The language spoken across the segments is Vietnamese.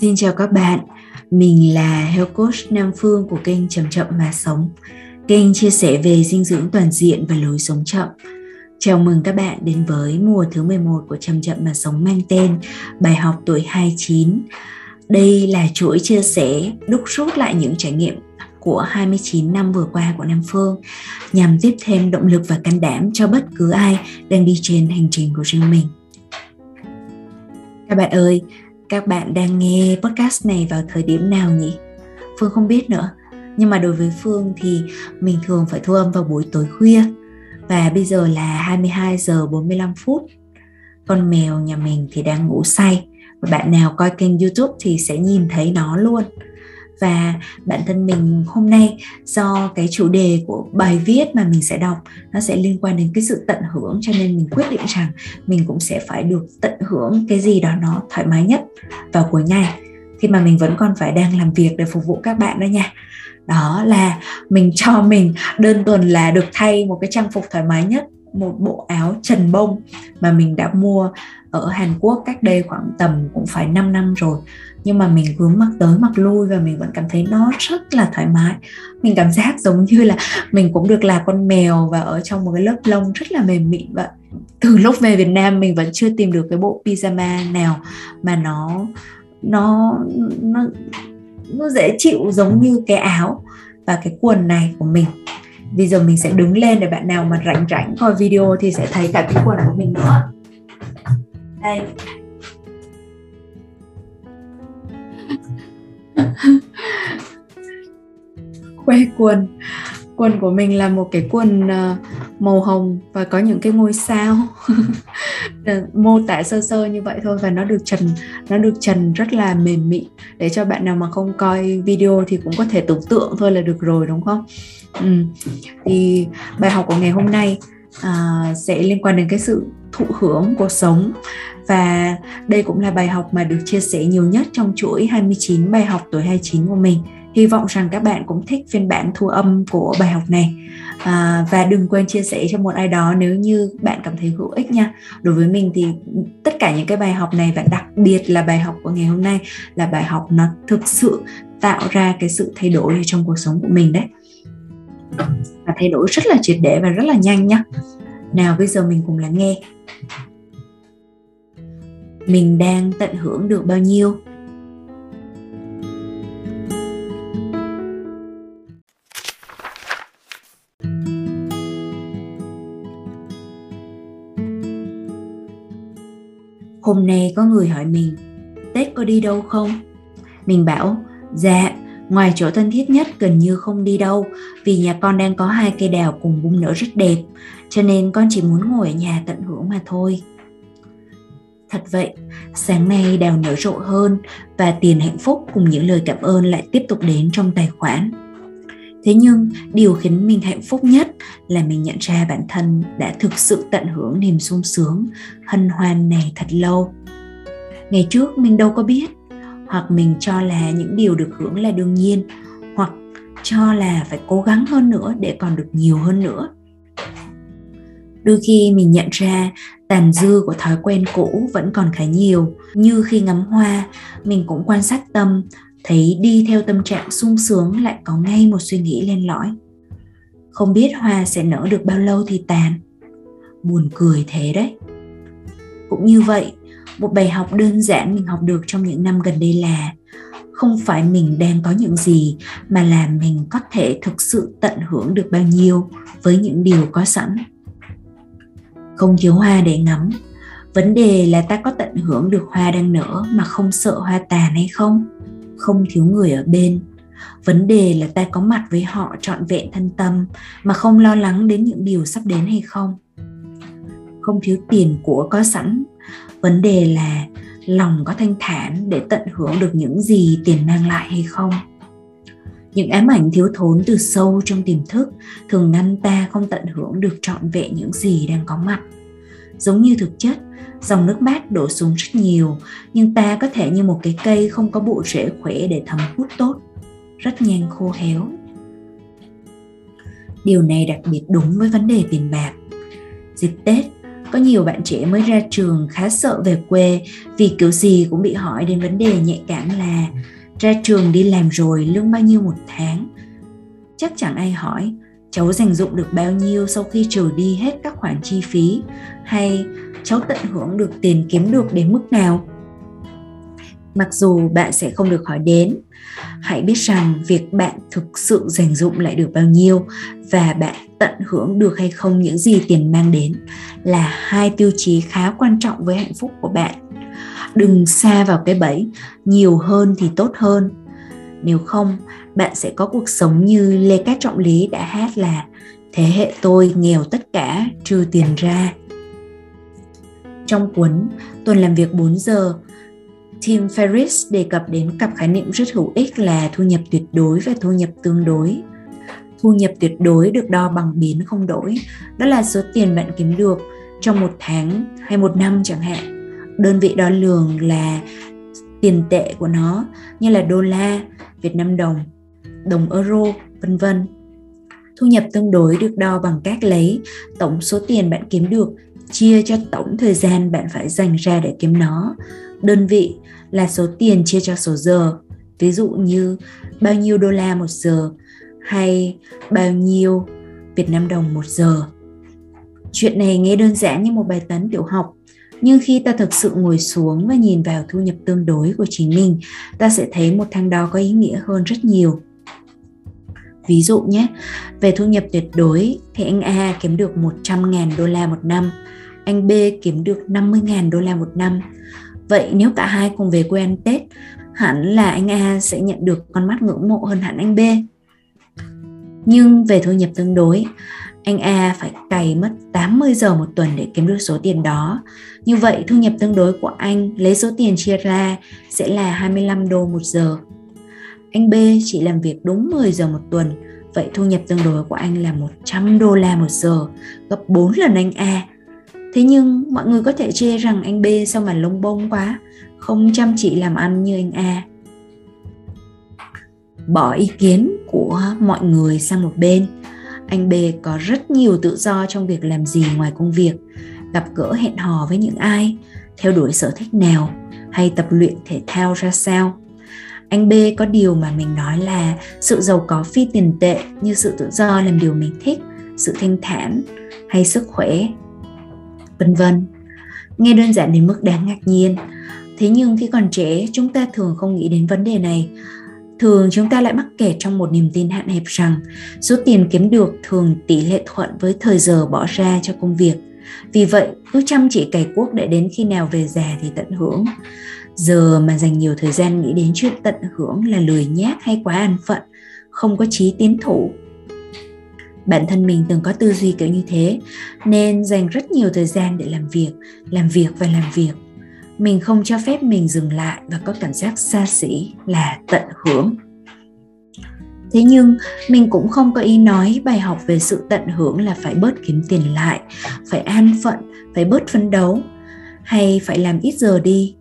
Xin chào các bạn, mình là Health Coach Nam Phương của kênh Chậm Chậm Mà Sống. Kênh chia sẻ về dinh dưỡng toàn diện và lối sống chậm. Chào mừng các bạn đến với mùa thứ 11 của Chậm Chậm Mà Sống mang tên Bài học tuổi 29 Đây là chuỗi chia sẻ đúc rút lại những trải nghiệm của 29 năm vừa qua của Nam Phương nhằm tiếp thêm động lực và can đảm cho bất cứ ai đang đi trên hành trình của riêng mình. Các bạn ơi, các bạn đang nghe podcast này vào thời điểm nào nhỉ? Phương không biết nữa. Nhưng mà đối với Phương thì mình thường phải thu âm vào buổi tối khuya. Và bây giờ là 22 giờ 45 phút. Con mèo nhà mình thì đang ngủ say. Và bạn nào coi kênh YouTube thì sẽ nhìn thấy nó luôn và bản thân mình hôm nay do cái chủ đề của bài viết mà mình sẽ đọc, nó sẽ liên quan đến cái sự tận hưởng, cho nên mình quyết định rằng mình cũng sẽ phải được tận hưởng cái gì đó nó thoải mái nhất vào cuối ngày, khi mà mình vẫn còn phải đang làm việc để phục vụ các bạn đó nha. Đó là mình cho mình đơn thuần là được thay một cái trang phục thoải mái nhất một bộ áo trần bông mà mình đã mua ở Hàn Quốc cách đây khoảng tầm cũng phải 5 năm rồi. Nhưng mà mình cứ mặc tới mặc lui và mình vẫn cảm thấy nó rất là thoải mái. Mình cảm giác giống như là mình cũng được là con mèo và ở trong một cái lớp lông rất là mềm mịn vậy. Từ lúc về Việt Nam mình vẫn chưa tìm được cái bộ pyjama nào mà nó nó nó nó dễ chịu giống như cái áo và cái quần này của mình bây giờ mình sẽ đứng lên để bạn nào mà rảnh rảnh coi video thì sẽ thấy cả cái quần của mình nữa. Đây. Khoe quần. Quần của mình là một cái quần ờ, màu hồng và có những cái ngôi sao. mô tả sơ sơ như vậy thôi và nó được trần nó được trần rất là mềm mịn để cho bạn nào mà không coi video thì cũng có thể tưởng tượng thôi là được rồi đúng không ừ. thì bài học của ngày hôm nay à, sẽ liên quan đến cái sự thụ hưởng cuộc sống và đây cũng là bài học mà được chia sẻ nhiều nhất trong chuỗi 29 bài học tuổi 29 của mình. Hy vọng rằng các bạn cũng thích phiên bản thu âm của bài học này. À, và đừng quên chia sẻ cho một ai đó nếu như bạn cảm thấy hữu ích nha. Đối với mình thì tất cả những cái bài học này và đặc biệt là bài học của ngày hôm nay là bài học nó thực sự tạo ra cái sự thay đổi trong cuộc sống của mình đấy. Và thay đổi rất là triệt để và rất là nhanh nhá nào bây giờ mình cùng lắng nghe. Mình đang tận hưởng được bao nhiêu? Hôm nay có người hỏi mình tết có đi đâu không mình bảo dạ ngoài chỗ thân thiết nhất gần như không đi đâu vì nhà con đang có hai cây đào cùng bung nở rất đẹp cho nên con chỉ muốn ngồi ở nhà tận hưởng mà thôi Thật vậy, sáng nay đào nở rộ hơn và tiền hạnh phúc cùng những lời cảm ơn lại tiếp tục đến trong tài khoản. Thế nhưng điều khiến mình hạnh phúc nhất là mình nhận ra bản thân đã thực sự tận hưởng niềm sung sướng, hân hoan này thật lâu. Ngày trước mình đâu có biết, hoặc mình cho là những điều được hưởng là đương nhiên, hoặc cho là phải cố gắng hơn nữa để còn được nhiều hơn nữa đôi khi mình nhận ra tàn dư của thói quen cũ vẫn còn khá nhiều như khi ngắm hoa mình cũng quan sát tâm thấy đi theo tâm trạng sung sướng, lại có ngay một suy nghĩ lên lõi. Không biết hoa sẽ nở được bao lâu thì tàn. Buồn cười thế đấy. Cũng như vậy, một bài học đơn giản mình học được trong những năm gần đây là không phải mình đang có những gì, mà là mình có thể thực sự tận hưởng được bao nhiêu với những điều có sẵn. Không thiếu hoa để ngắm. Vấn đề là ta có tận hưởng được hoa đang nở mà không sợ hoa tàn hay không? Không thiếu người ở bên. Vấn đề là ta có mặt với họ trọn vẹn thân tâm mà không lo lắng đến những điều sắp đến hay không. Không thiếu tiền của có sẵn. Vấn đề là lòng có thanh thản để tận hưởng được những gì tiền mang lại hay không. Những ám ảnh thiếu thốn từ sâu trong tiềm thức thường ngăn ta không tận hưởng được trọn vẹn những gì đang có mặt giống như thực chất, dòng nước mát đổ xuống rất nhiều, nhưng ta có thể như một cái cây không có bộ rễ khỏe để thấm hút tốt, rất nhanh khô héo. Điều này đặc biệt đúng với vấn đề tiền bạc. Dịp tết, có nhiều bạn trẻ mới ra trường khá sợ về quê vì kiểu gì cũng bị hỏi đến vấn đề nhạy cảm là ra trường đi làm rồi lương bao nhiêu một tháng. Chắc chẳng ai hỏi cháu dành dụng được bao nhiêu sau khi trừ đi hết các khoản chi phí? Hay cháu tận hưởng được tiền kiếm được đến mức nào? Mặc dù bạn sẽ không được hỏi đến, hãy biết rằng việc bạn thực sự dành dụng lại được bao nhiêu và bạn tận hưởng được hay không những gì tiền mang đến là hai tiêu chí khá quan trọng với hạnh phúc của bạn. Đừng xa vào cái bẫy, nhiều hơn thì tốt hơn. Nếu không bạn sẽ có cuộc sống như lê cát trọng lý đã hát là thế hệ tôi nghèo tất cả trừ tiền ra trong cuốn tuần làm việc 4 giờ Tim Ferriss đề cập đến cặp khái niệm rất hữu ích là thu nhập tuyệt đối và thu nhập tương đối. Thu nhập tuyệt đối được đo bằng biến không đổi, đó là số tiền bạn kiếm được trong một tháng hay một năm chẳng hạn. Đơn vị đo lường là tiền tệ của nó như là đô la, Việt Nam đồng, đồng euro, vân vân. Thu nhập tương đối được đo bằng cách lấy tổng số tiền bạn kiếm được chia cho tổng thời gian bạn phải dành ra để kiếm nó. Đơn vị là số tiền chia cho số giờ, ví dụ như bao nhiêu đô la một giờ hay bao nhiêu Việt Nam đồng một giờ. Chuyện này nghe đơn giản như một bài toán tiểu học, nhưng khi ta thực sự ngồi xuống và nhìn vào thu nhập tương đối của chính mình, ta sẽ thấy một thang đo có ý nghĩa hơn rất nhiều. Ví dụ nhé, về thu nhập tuyệt đối thì anh A kiếm được 100.000 đô la một năm, anh B kiếm được 50.000 đô la một năm. Vậy nếu cả hai cùng về quê ăn Tết, hẳn là anh A sẽ nhận được con mắt ngưỡng mộ hơn hẳn anh B. Nhưng về thu nhập tương đối, anh A phải cày mất 80 giờ một tuần để kiếm được số tiền đó. Như vậy thu nhập tương đối của anh lấy số tiền chia ra sẽ là 25 đô một giờ. Anh B chỉ làm việc đúng 10 giờ một tuần, vậy thu nhập tương đối của anh là 100 đô la một giờ, gấp 4 lần anh A. Thế nhưng mọi người có thể chê rằng anh B sao mà lông bông quá, không chăm chỉ làm ăn như anh A. Bỏ ý kiến của mọi người sang một bên, anh B có rất nhiều tự do trong việc làm gì ngoài công việc, gặp gỡ hẹn hò với những ai, theo đuổi sở thích nào hay tập luyện thể thao ra sao. Anh B có điều mà mình nói là sự giàu có phi tiền tệ như sự tự do làm điều mình thích, sự thanh thản hay sức khỏe, vân vân. Nghe đơn giản đến mức đáng ngạc nhiên. Thế nhưng khi còn trẻ, chúng ta thường không nghĩ đến vấn đề này thường chúng ta lại mắc kẹt trong một niềm tin hạn hẹp rằng số tiền kiếm được thường tỷ lệ thuận với thời giờ bỏ ra cho công việc vì vậy cứ chăm chỉ cày cuốc để đến khi nào về già thì tận hưởng giờ mà dành nhiều thời gian nghĩ đến chuyện tận hưởng là lười nhác hay quá an phận, không có chí tiến thủ. Bản thân mình từng có tư duy kiểu như thế, nên dành rất nhiều thời gian để làm việc làm việc và làm việc. Mình không cho phép mình dừng lại và có cảm giác xa xỉ là tận hưởng. Thế nhưng, mình cũng không có ý nói bài học về sự tận hưởng là phải bớt kiếm tiền lại, phải an phận, phải bớt phấn đấu, hay phải làm ít giờ đi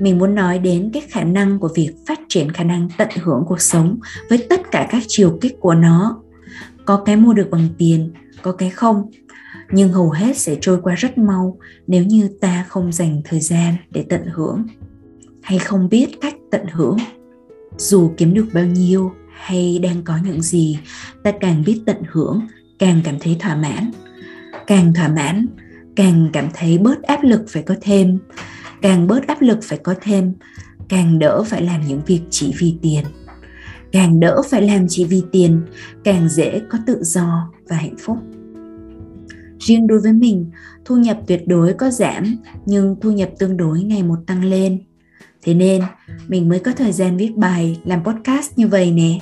mình muốn nói đến cái khả năng của việc phát triển khả năng tận hưởng cuộc sống với tất cả các chiều kích của nó. Có cái mua được bằng tiền, có cái không, nhưng hầu hết sẽ trôi qua rất mau nếu như ta không dành thời gian để tận hưởng. Hay không biết cách tận hưởng, dù kiếm được bao nhiêu hay đang có những gì, ta càng biết tận hưởng, càng cảm thấy thỏa mãn. Càng thỏa mãn, càng cảm thấy bớt áp lực phải có thêm càng bớt áp lực phải có thêm, càng đỡ phải làm những việc chỉ vì tiền. Càng đỡ phải làm chỉ vì tiền, càng dễ có tự do và hạnh phúc. Riêng đối với mình, thu nhập tuyệt đối có giảm, nhưng thu nhập tương đối ngày một tăng lên. Thế nên, mình mới có thời gian viết bài, làm podcast như vậy nè.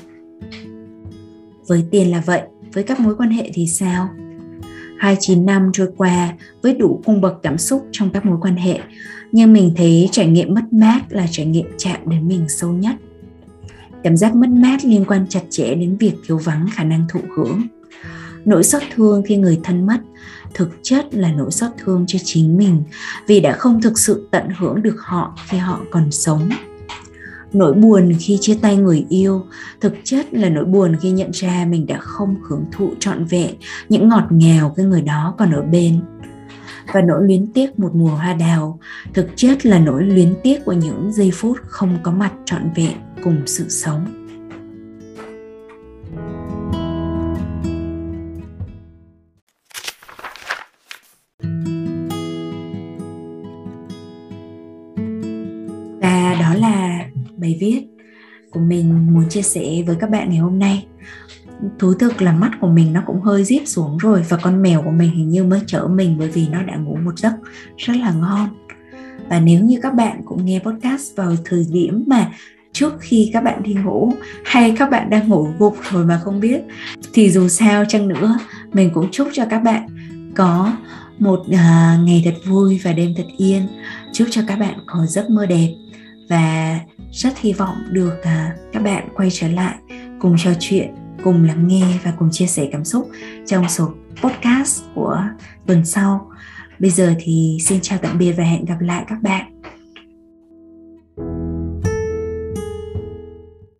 Với tiền là vậy, với các mối quan hệ thì sao? 29 năm trôi qua với đủ cung bậc cảm xúc trong các mối quan hệ. Nhưng mình thấy trải nghiệm mất mát là trải nghiệm chạm đến mình sâu nhất. Cảm giác mất mát liên quan chặt chẽ đến việc thiếu vắng khả năng thụ hưởng. Nỗi xót thương khi người thân mất thực chất là nỗi xót thương cho chính mình vì đã không thực sự tận hưởng được họ khi họ còn sống nỗi buồn khi chia tay người yêu, thực chất là nỗi buồn khi nhận ra mình đã không hưởng thụ trọn vẹn những ngọt ngào cái người đó còn ở bên. Và nỗi luyến tiếc một mùa hoa đào, thực chất là nỗi luyến tiếc của những giây phút không có mặt trọn vẹn cùng sự sống. Chia sẻ với các bạn ngày hôm nay. Thú thực là mắt của mình nó cũng hơi díp xuống rồi và con mèo của mình hình như mới chở mình bởi vì nó đã ngủ một giấc rất là ngon. Và nếu như các bạn cũng nghe podcast vào thời điểm mà trước khi các bạn đi ngủ hay các bạn đang ngủ gục rồi mà không biết thì dù sao chăng nữa mình cũng chúc cho các bạn có một uh, ngày thật vui và đêm thật yên. Chúc cho các bạn có giấc mơ đẹp và rất hy vọng được uh, các bạn quay trở lại cùng trò chuyện cùng lắng nghe và cùng chia sẻ cảm xúc trong số podcast của tuần sau. Bây giờ thì xin chào tạm biệt và hẹn gặp lại các bạn.